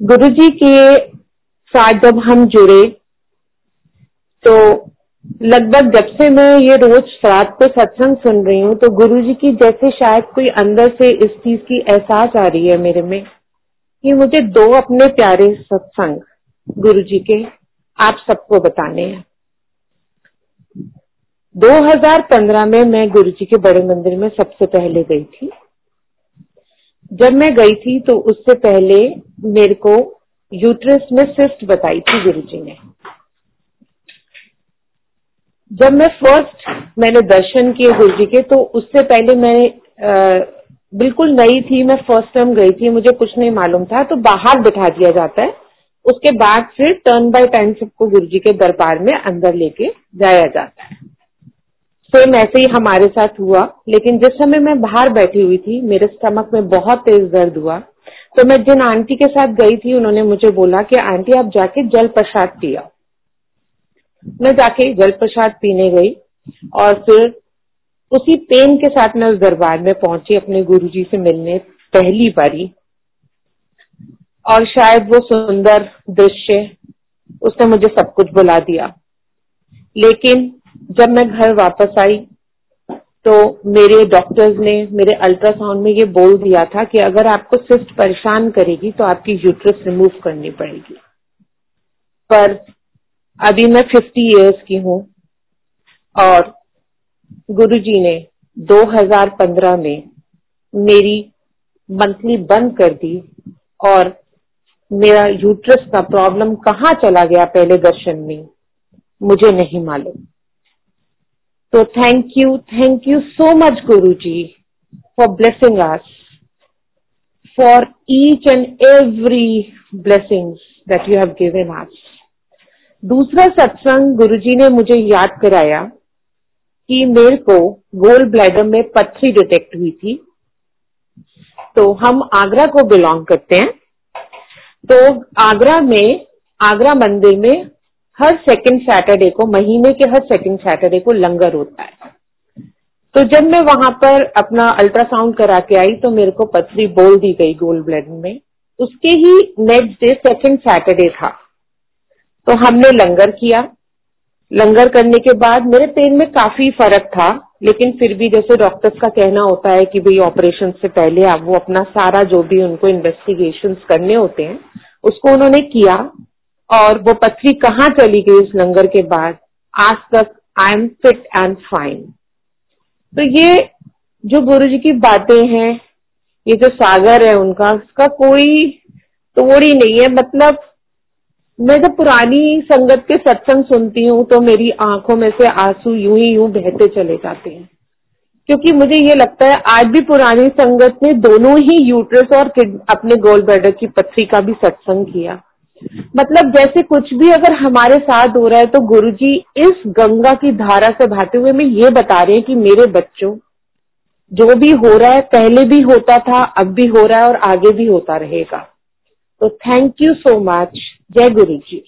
गुरु जी के साथ जब हम जुड़े तो लगभग जब से मैं ये रोज रात को सत्संग सुन रही हूँ तो गुरु जी की जैसे शायद कोई अंदर से इस चीज़ की एहसास आ रही है मेरे में कि मुझे दो अपने प्यारे सत्संग गुरु जी के आप सबको बताने हैं। 2015 में मैं गुरु जी के बड़े मंदिर में सबसे पहले गई थी। जब मैं गई थी तो उससे पहले मेरे को यूट्रस में सिस्ट बताई थी गुरु जी ने। जब मैं फ़र्स्ट मैंने दर्शन किए गुरु जी के तो उससे पहले मैं आ, बिल्कुल नई थी मैं फ़र्स्ट टाइम गई थी मुझे कुछ नहीं मालूम था तो बाहर बिठा दिया जाता है। उसके बाद फिर टर्न बाय टर्न सबको गुरु जी के दरबार में अंदर लेके जाया जाता है। सेम ऐसे ही हमारे साथ हुआ लेकिन जिस समय मैं बाहर बैठी हुई थी मेरे स्टमक में बहुत तेज दर्द हुआ। तो मैं जिन आंटी के साथ गई थी, उन्होंने मुझे बोला कि, आंटी, आप जाके जल प्रसाद पिया। मैं जाके जल प्रसाद पीने गई और फिर उसी पेन के साथ मैं उस दरबार में पहुँची अपने गुरुजी से मिलने पहली बारी। और शायद वो सुंदर दृश्य उसने मुझे सब कुछ बुला दिया। लेकिन जब मैं घर वापस आई तो मेरे डॉक्टर्स ने, मेरे अल्ट्रासाउंड में ये बोल दिया था कि अगर आपको सिस्ट परेशान करेगी तो आपकी यूट्रस रिमूव करनी पड़ेगी। पर अभी मैं 50 इयर्स की हूँ और गुरुजी ने 2015 में मेरी मंथली बंद कर दी और मेरा यूट्रस का प्रॉब्लम कहाँ चला गया पहले दर्शन में, मुझे नहीं मालूम। तो thank you thank you so much Guru ji for blessing us for each and every blessings that you have given us दूसरा सत्संग गुरुजी ने मुझे याद कराया कि मेरे को गोल्ड ब्लैडर में पथरी डिटेक्ट हुई थी। तो हम आगरा को बिलोंग करते हैं। तो आगरा में, आगरा मंदिर में हर सेकंड सैटरडे को, महीने के हर सेकंड सैटरडे को लंगर होता है। तो जब मैं वहाँ पर अपना अल्ट्रासाउंड करा के आई तो मेरे को पथरी बोल दी गई गोल्ड ब्लड में। उसके ही नेक्स्ट डे सेकंड सैटरडे था। तो हमने लंगर किया। लंगर करने के बाद मेरे पेन में काफ़ी फ़र्क था, लेकिन फिर भी जैसे डॉक्टर्स का कहना होता है कि भाई ऑपरेशन से पहले आप वो अपना सारा जो भी उनको इन्वेस्टिगेशन करने होते हैं, उसको उन्होंने किया। और वो पथरी कहाँ चली गई उस लंगर के बाद? आज तक I am fit and fine तो ये जो गुरु जी की बातें हैं, ये जो सागर है उनका, उसका कोई तोड़ ही नहीं है। मतलब मैं जब पुरानी संगत के सत्संग सुनती हूँ तो मेरी आँखों में से आँसू यूँ ही यूँ बहते चले जाते हैं। क्योंकि मुझे ये लगता है, आज भी पुरानी संगत ने दोनों ही यूट्रस और अपने गोल ब्लैडर की पथरी का भी सत्संग किया। मतलब जैसे कुछ भी अगर हमारे साथ हो रहा है तो गुरु जी इस गंगा की धारा से बहते हुए मैं ये बता रहे हैं कि मेरे बच्चों, जो भी हो रहा है, पहले भी होता था, अब भी हो रहा है और आगे भी होता रहेगा। तो थैंक यू सो मच जय गुरु जी